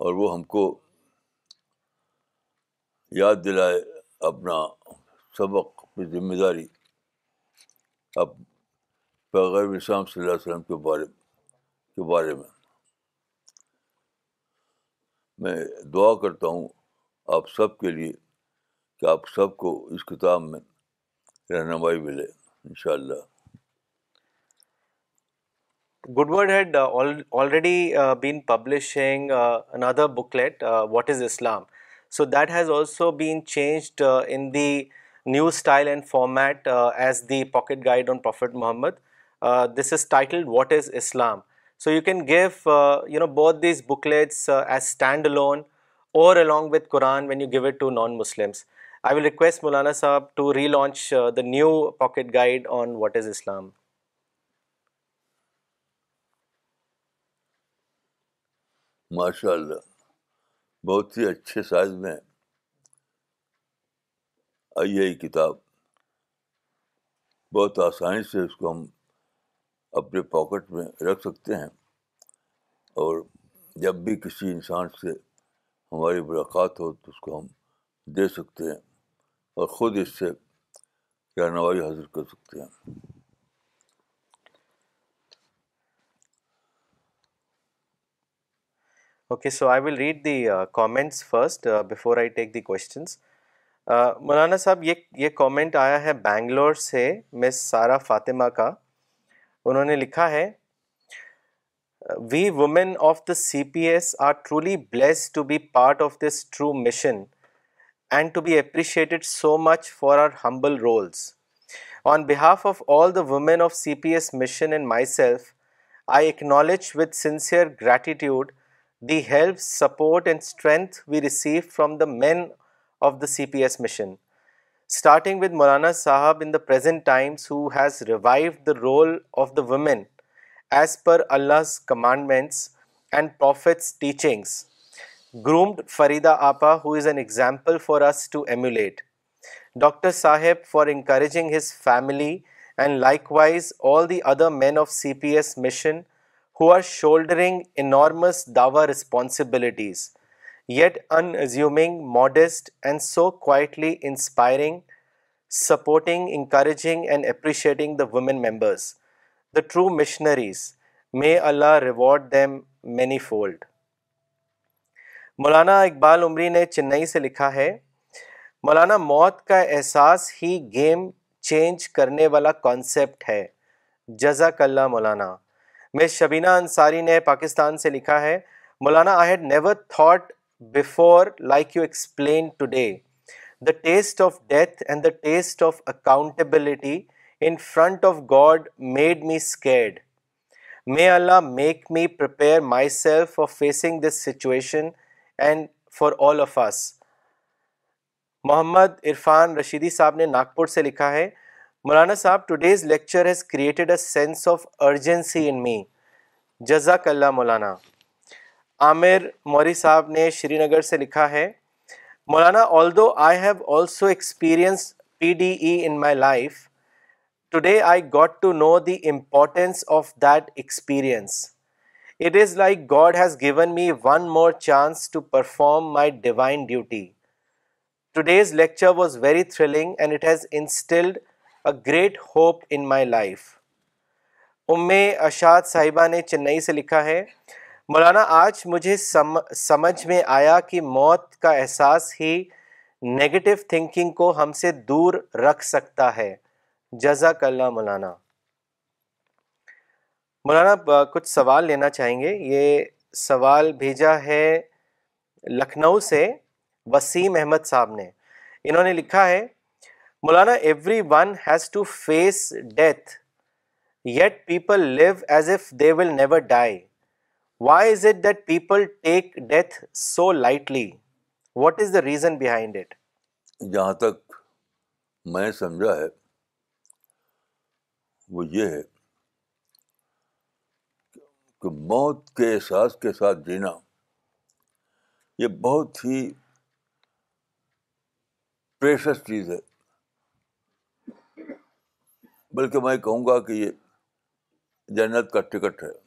اور وہ ہم کو یاد دلائے اپنا سبق ذمہ داری اب پیغیر اسلام صلی اللہ علیہ وسلم کے بارے کے بارے میں میں دعا کرتا ہوں آپ سب کے لیے کہ آپ سب کو اس کتاب میں رہنمائی ملے ان شاء اللہ good word had already been publishing book let what is Islam so that has also been changed in the sahib to relaunch new pocket guide on what is Islam ماشاء اللہ بہت ہی اچھے سائز میں آئی آئی کتاب بہت آسانی سے اس کو ہم اپنے پاکٹ میں رکھ سکتے ہیں اور جب بھی کسی انسان سے ہماری ملاقات ہو تو اس کو ہم دے سکتے ہیں اور خود اس سے رہنمائی حاصل کر سکتے ہیں okay so I will read the comments first before I take the questions Maulana sahib یہ یہ کامنٹ آیا ہے بینگلور سے مس سارا فاطمہ کا انہوں نے لکھا ہے we women of the C P S are truly blessed to be part of this true mission and to be appreciated so much for our humble roles on behalf of all the women of C P S mission and myself I acknowledge with sincere gratitude the help support and strength we receive from the men of the C P S mission starting with Maulana sahib in the present times who has revive the role of the women as per Allah's commandments and prophet's teachings groomed Farida Apa who is an example for us to emulate doctor Sahib for encouraging his family and likewise all the other men of C P S mission who are shouldering enormous Dawa داور responsibilities inspiring and appreciating Maulana Iqbal Umri نے چنئی سے لکھا ہے مولانا موت کا احساس ہی game change کرنے والا کانسیپٹ ہے جزاک اللہ مولانا میں شبینہ انصاری نے پاکستان سے لکھا ہے Maulana had never thought be like you explain today the test of death and the test of accountability in front of God made me asked may Allah make me prepare myself for facing this situation and for all of us Muhammad Irfan Rashidi sahib نے ناگپور سے لکھا ہے Maulana sahib today's lecture has created a sense of urgency in me جزاک اللہ مولانا عامر موری صاحب نے شری نگر سے لکھا ہے Maulana although I have also experience P D E in my life today I got to know the importance of that experience it is like God has given me one more chance to perform my divine duty today's lecture was very thrilling and it has instilled a great hope in my life Umm Ishad sahiba نے چنئی سے لکھا ہے مولانا آج مجھے سمجھ میں آیا کہ موت کا احساس ہی نگیٹو تھنکنگ کو ہم سے دور رکھ سکتا ہے جزاک اللہ مولانا مولانا کچھ سوال لینا چاہیں گے یہ سوال بھیجا ہے لکھنؤ سے وسیم احمد صاحب نے انہوں نے لکھا ہے Maulana everyone has to face death yet people live as if they will never die why is it that people take death so lightly what is the reason behind it جہاں تک میں سمجھا ہے وہ یہ ہے کہ موت کے احساس کے ساتھ جینا یہ بہت ہی پریشس چیز ہے بلکہ میں کہوں گا کہ یہ جنت کا ٹکٹ ہے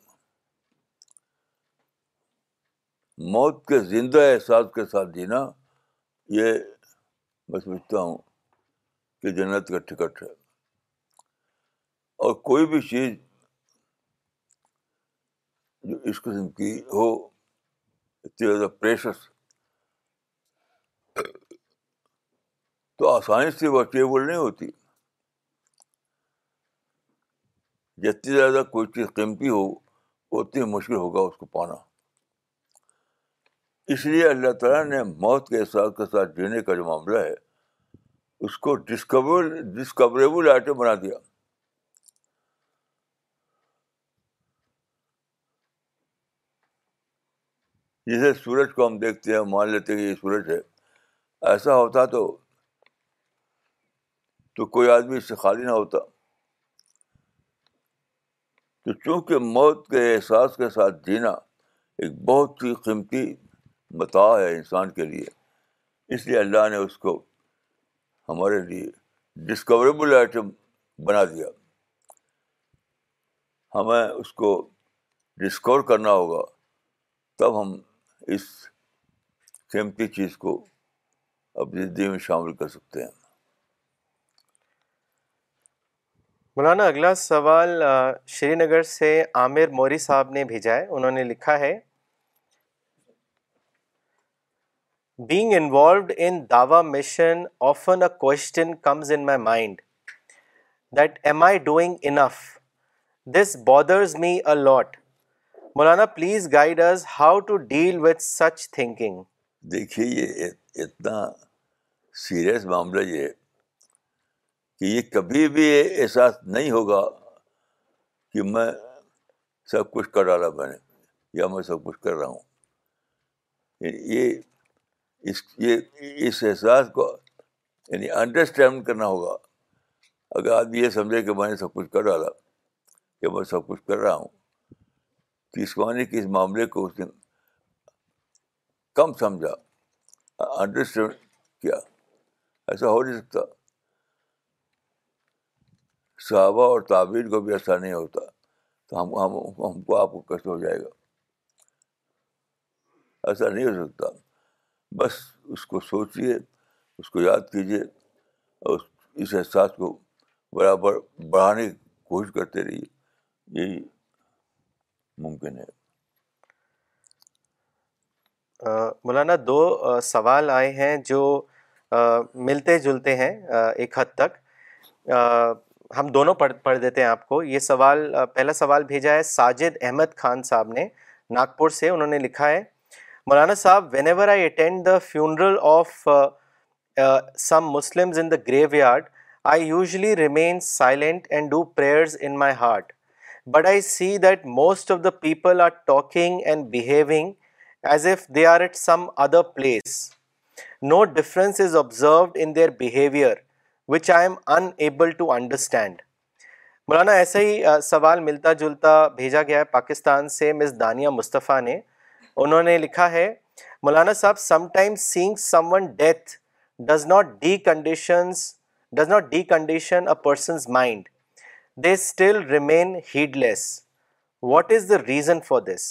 موت کے زندہ احساس کے ساتھ جینا یہ میں سمجھتا ہوں کہ جنت کا ٹکٹ ہے اور کوئی بھی چیز جو اس قسم کی ہو اتنی زیادہ پریشر تو آسانی سے وہ اچیبل نہیں ہوتی جتنی زیادہ کوئی چیز قیمتی ہو اتنی مشکل ہوگا اس کو پانا اس لیے اللہ تعالیٰ نے موت کے احساس کے ساتھ جینے کا جو معاملہ ہے اس کو ڈسکور ڈسکوریبل آئٹم بنا دیا جسے سورج کو ہم دیکھتے ہیں مان لیتے ہیں کہ یہ سورج ہے ایسا ہوتا تو تو کوئی آدمی اس سے خالی نہ ہوتا تو چونکہ موت کے احساس کے ساتھ جینا ایک بہت ہی قیمتی بتا ہے انسان کے لیے اس لیے اللہ نے اس کو ہمارے لیے ڈسکوریبل آئٹم بنا دیا ہمیں اس کو ڈسکور کرنا ہوگا تب ہم اس قیمتی چیز کو اپنی زندگی میں شامل کر سکتے ہیں مولانا اگلا سوال شری نگر سے عامر موری صاحب نے بھیجا ہے انہوں نے لکھا ہے being involved in dawah mission often a a question comes in my mind that am I doing enough this bothers me lot Maulana please guide us how to deal with such thinking دیکھیے یہ اتنا serious معاملہ یہ کہ یہ کبھی بھی احساس نہیں ہوگا کہ میں سب کچھ کر رہا نے یا میں سب کچھ کر رہا ہوں یہ اس یہ اس احساس کو یعنی انڈرسٹینڈ کرنا ہوگا اگر آدمی یہ سمجھے کہ میں نے سب کچھ کر ڈالا کہ میں سب کچھ کر رہا ہوں تو کے اس معاملے کو اس نے کم سمجھا انڈرسٹینڈ کیا ایسا ہو نہیں سکتا صحابہ اور تعبیر کو بھی ایسا نہیں ہوتا تو ہم ہم, کو آپ کو کیسے ہو جائے گا ایسا نہیں ہو سکتا بس اس کو سوچیے اس کو یاد کیجیے اور اس احساس کو برابر بڑھانے کی کوشش کرتے رہیے یہی ممکن ہے مولانا دو سوال آئے ہیں جو ملتے جلتے ہیں ایک حد تک ہم دونوں پڑھ پڑھ دیتے ہیں آپ کو یہ سوال پہلا سوال بھیجا ہے ساجد احمد خان صاحب نے ناگپور سے انہوں نے لکھا ہے Maulana sahib whenever I attend the funeral of some Muslim in the graveyard I usually remain silent and do prayers in my heart but I see that most of the people are talking and behaving as if they are at some other place no difference is observed in their behaviour which I am unable to understand Maulana ایسا ہی uh, سوال ملتا جلتا بھیجا گیا ہے پاکستان سے مس دانیہ مصطفیٰ نے انہوں نے لکھا ہے Maulana sahib sometime seeing someone death does not decondition a person's mind they still remain heedless what is the reason for this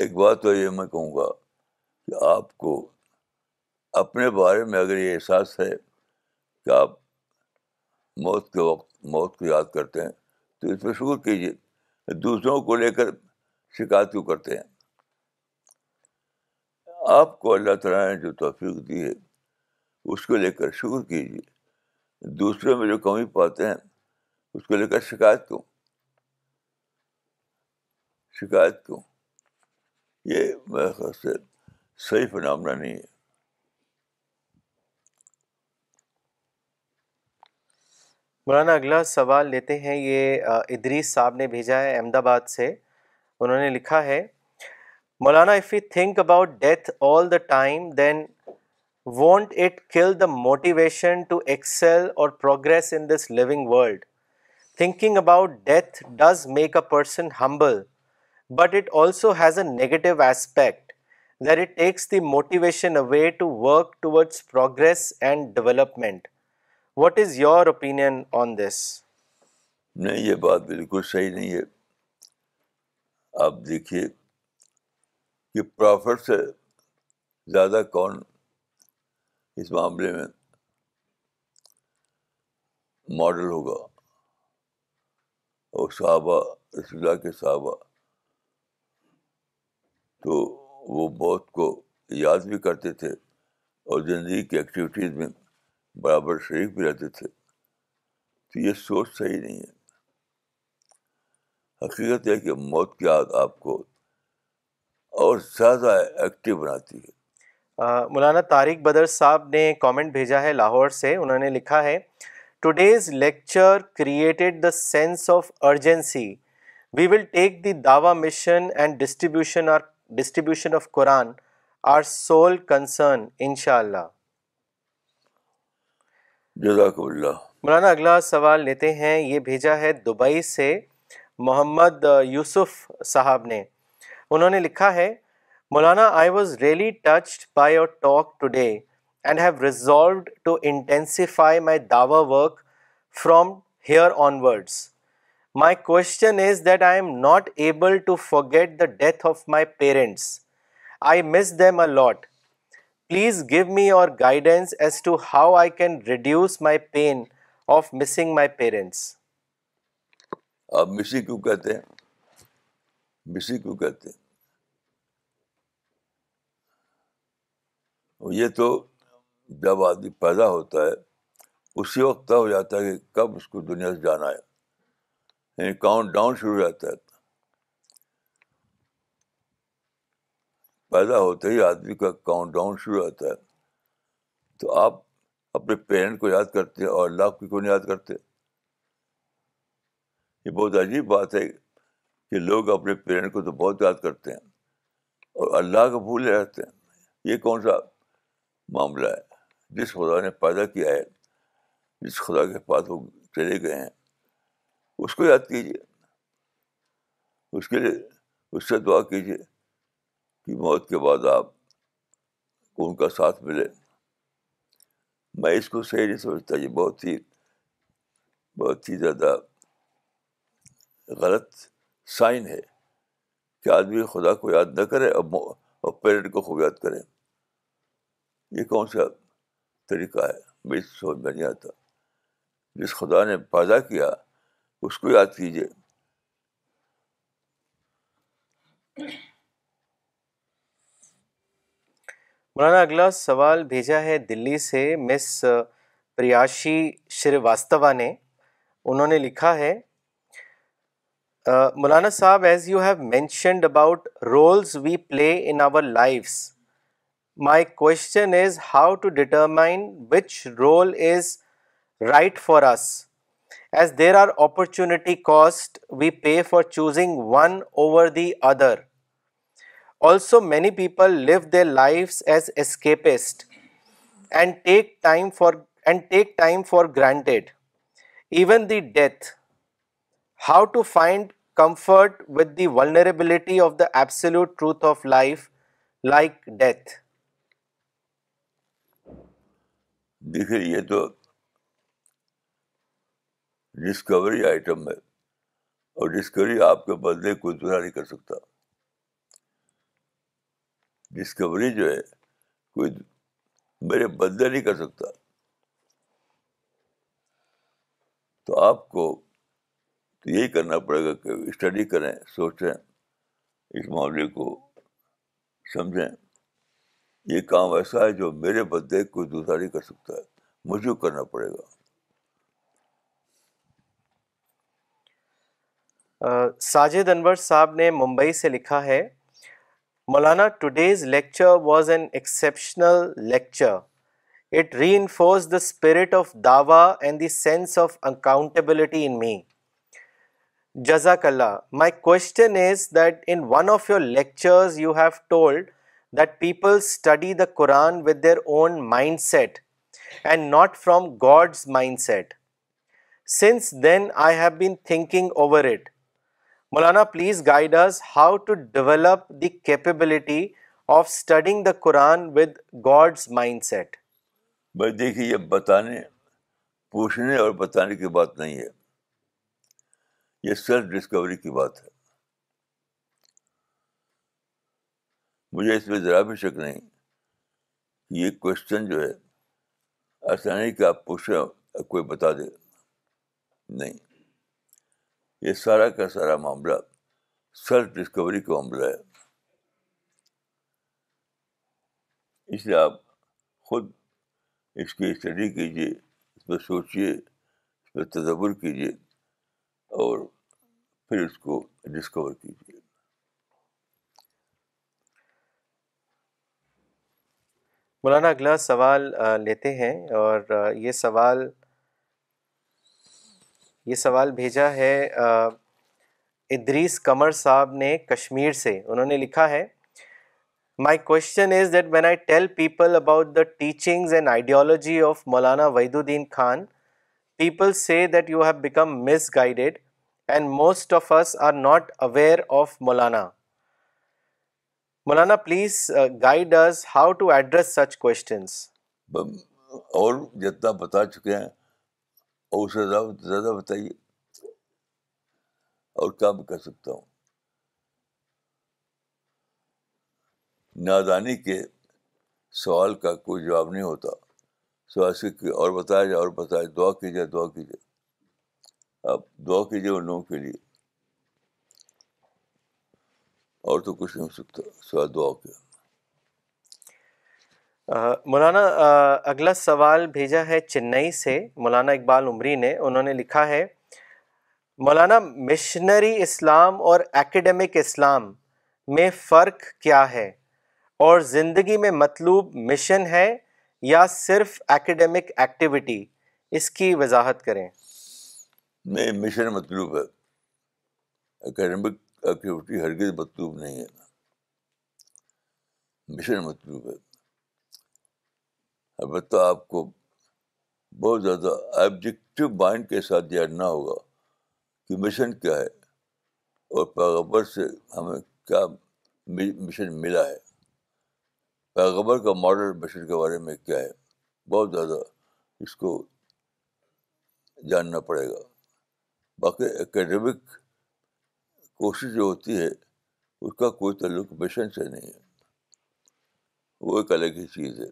ایک بات تو یہ میں کہوں گا کہ آپ کو اپنے بارے میں اگر یہ احساس ہے کہ آپ موت کے وقت موت کو یاد کرتے ہیں تو اس پہ شکر کیجیے دوسروں کو لے کر شکایت کیوں کرتے ہیں آپ کو اللہ تعالیٰ نے جو توفیق دی ہے اس کو لے کر شکر کیجیے دوسرے میں جو کمی پاتے ہیں اس کو لے کر شکایت کیوں شکایت کیوں یہ میرے خیال سے صحیح فنامنا نہیں ہے مولانا اگلا سوال لیتے ہیں یہ ادریس صاحب نے بھیجا ہے احمد آباد سے انہوں نے لکھا ہے Maulana if you think about death all the time then won't it kill the motivation to excel or progress in this living world thinking about death does make a person humble but it also has a negative aspect that it takes the motivation away to work towards progress and development what is your opinion on this نہیں یہ بات بالکل صحیح نہیں ہے آپ دیکھیے کہ پرافٹ سے زیادہ کون اس معاملے میں ماڈل ہوگا اور صحابہ اللہ کے صحابہ تو وہ بہت کو یاد بھی کرتے تھے اور زندگی کی ایکٹیویٹیز میں برابر شریک بھی رہتے تھے تو یہ سوچ صحیح نہیں ہے حقیقت ہے کہ موت کی یاد آپ کو اور زیادہ ایکٹیو بناتی ہے مولانا طارق بدر صاحب نے کامنٹ بھیجا ہے لاہور سے انہوں نے لکھا ہے today's lecture created the sense of urgency we will take the dawah mission and distribution or distribution of Quran our sole concern ان شاء اللہ جزاک اللہ مولانا اگلا سوال لیتے ہیں یہ بھیجا ہے دبئی سے محمد یوسف صاحب نے انہوں نے لکھا ہے Maulana I was really touched by your talk today and have resolved to intensify my dawah work from here onwards my question is that I am not able to forget the death of my parents I miss them a lot please give me your guidance as to how I can reduce my pain of missing my parents کیوں کیوں کہتے کہتے ہیں ہیں یہ تو جب آدمی پیدا ہوتا ہے اسی وقت طے ہو جاتا ہے کہ کب اس کو دنیا سے جانا ہے یعنی کاؤنٹ ڈاؤن شروع ہو جاتا ہے پیدا ہوتا ہی آدمی کا کاؤنٹ ڈاؤن شروع ہو جاتا ہے تو آپ اپنے پیرنٹ کو یاد کرتے ہیں اور اللہ کو کیوں نہیں یاد کرتے یہ بہت عجیب بات ہے کہ لوگ اپنے پیرنٹ کو تو بہت یاد کرتے ہیں اور اللہ کو بھولے رہتے ہیں یہ کون سا معاملہ ہے جس خدا نے پیدا کیا ہے جس خدا کے پاس وہ چلے گئے ہیں اس کو یاد کیجیے اس کے لیے اس سے دعا کیجیے کہ موت کے بعد آپ کو ان کا ساتھ ملے میں اس کو صحیح نہیں سمجھتا یہ بہت ہی بہت ہی زیادہ غلط سائن ہے کہ آدمی خدا کو یاد نہ کرے اور پیرنٹ کو خوب یاد کرے یہ کون سا طریقہ ہے میری سوچ آتا جس خدا نے پیدا کیا اس کو یاد کیجیے مولانا اگلا سوال بھیجا ہے دلی سے مس پریاشی شریواستوا نے انہوں نے لکھا ہے Maulana sahib as you have mentioned about roles we play in our lives My question is how to determine which role is right for us, as there are opportunity costs we pay for choosing one over the other. Also, many people live their lives as escapists and take time for granted, even the death. How to find comfort with the vulnerability of the absolute truth of life like death? دیکھیے یہ تو discovery item ہے اور Discovery آپ کے بدلے کوئی دوسرا نہیں کر سکتا ڈسکوری جو ہے کوئی میرے بدلے نہیں کر سکتا تو آپ کو تو یہی کرنا پڑے گا کہ اسٹڈی کریں سوچیں اس معاملے کو سمجھیں یہ کام ایسا ہے جو میرے بدے کوئی دوسرا نہیں کر سکتا ہے مجھے کرنا پڑے گا ساجد انور صاحب نے ممبئی سے لکھا ہے Maulana today's lecture was an exceptional lecture it reinforce the spirit of dawah sense of accountability in me جزاک اللہ my question is that in one of your lectures you have told that people study the Quran with their own mindset and not from God's mindset since then I have been thinking over it Maulana please guide us how to develop the capability of studying the Quran with God's mindset بھائی دیکھیے یہ بتانے پوچھنے اور بتانے کی بات نہیں ہے یہ سیلف ڈسکوری کی بات ہے مجھے اس میں ذرا بھی شک نہیں کہ یہ کوشچن جو ہے ایسا نہیں کہ آپ پوچھ ہو کوئی بتا دے نہیں یہ سارا کا سارا معاملہ سیلف ڈسکوری کا معاملہ ہے اس لیے آپ خود اس کی اسٹڈی کیجیے اس پہ سوچیے اس پہ تدبر کیجیے اور پھر اس کو ڈسکور کیجیے مولانا اگلا سوال لیتے ہیں اور یہ سوال یہ سوال بھیجا ہے ادریس قمر صاحب نے کشمیر سے انہوں نے لکھا ہے my question is that when I tell people about the teachings and ideology of Maulana Wahiduddin Khan people say that you have become misguided and most of us are not aware of Maulana Maulana please guide how to address such questions اور جتنا بتا چکے ہیں اور زیادہ بتائیے اور کیا میں کر سکتا ہوں نادانی کے سوال کا کوئی جواب نہیں ہوتا کہ اور بتایا جائے اور بتایا دعا کیجیے دعا کیجیے اب دعا کیجیے ان لوگوں کے لیے اور تو کچھ نہیں ہو سکتا دعا مولانا اگلا سوال بھیجا ہے چنئی سے مولانا اقبال عمری نے انہوں نے لکھا ہے مولانا مشنری اسلام اور اکیڈمک اسلام میں فرق کیا ہے اور زندگی میں مطلوب مشن ہے یا صرف ایکڈیمک ایکٹیویٹی اس کی وضاحت کریں میں مشن مطلوب ہے ایکٹیویٹی ہرگز مطلوب نہیں ہے مشن مطلوب ہے البتہ آپ کو بہت زیادہ آبجیکٹو مائنڈ کے ساتھ جاننا ہوگا کہ مشن کیا ہے اور پیغبر سے ہمیں کیا مشن ملا ہے پیغبر کا ماڈل مشن کے بارے میں کیا ہے بہت زیادہ اس کو جاننا پڑے گا باقی اکیڈمک کوشش جو ہوتی ہے اس کا کوئی تعلق مشن سے نہیں ہے وہ ایک الگ ہی چیز ہے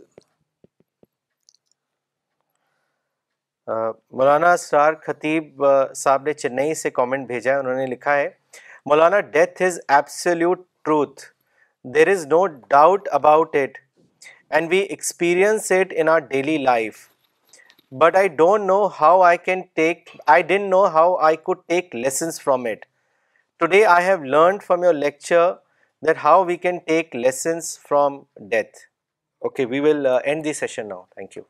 مولانا اسرار خطیب صاحب نے چنئی سے کامنٹ بھیجا ہے انہوں نے لکھا ہے Maulana death is absolute truth there is no doubt about it and we experience it in our daily life but I don't know how I can take I didn't know how I could take lessons from it Today I have learned from your lecture that how we can take lessons from death. Okay, we will uh, end the session now. Thank you.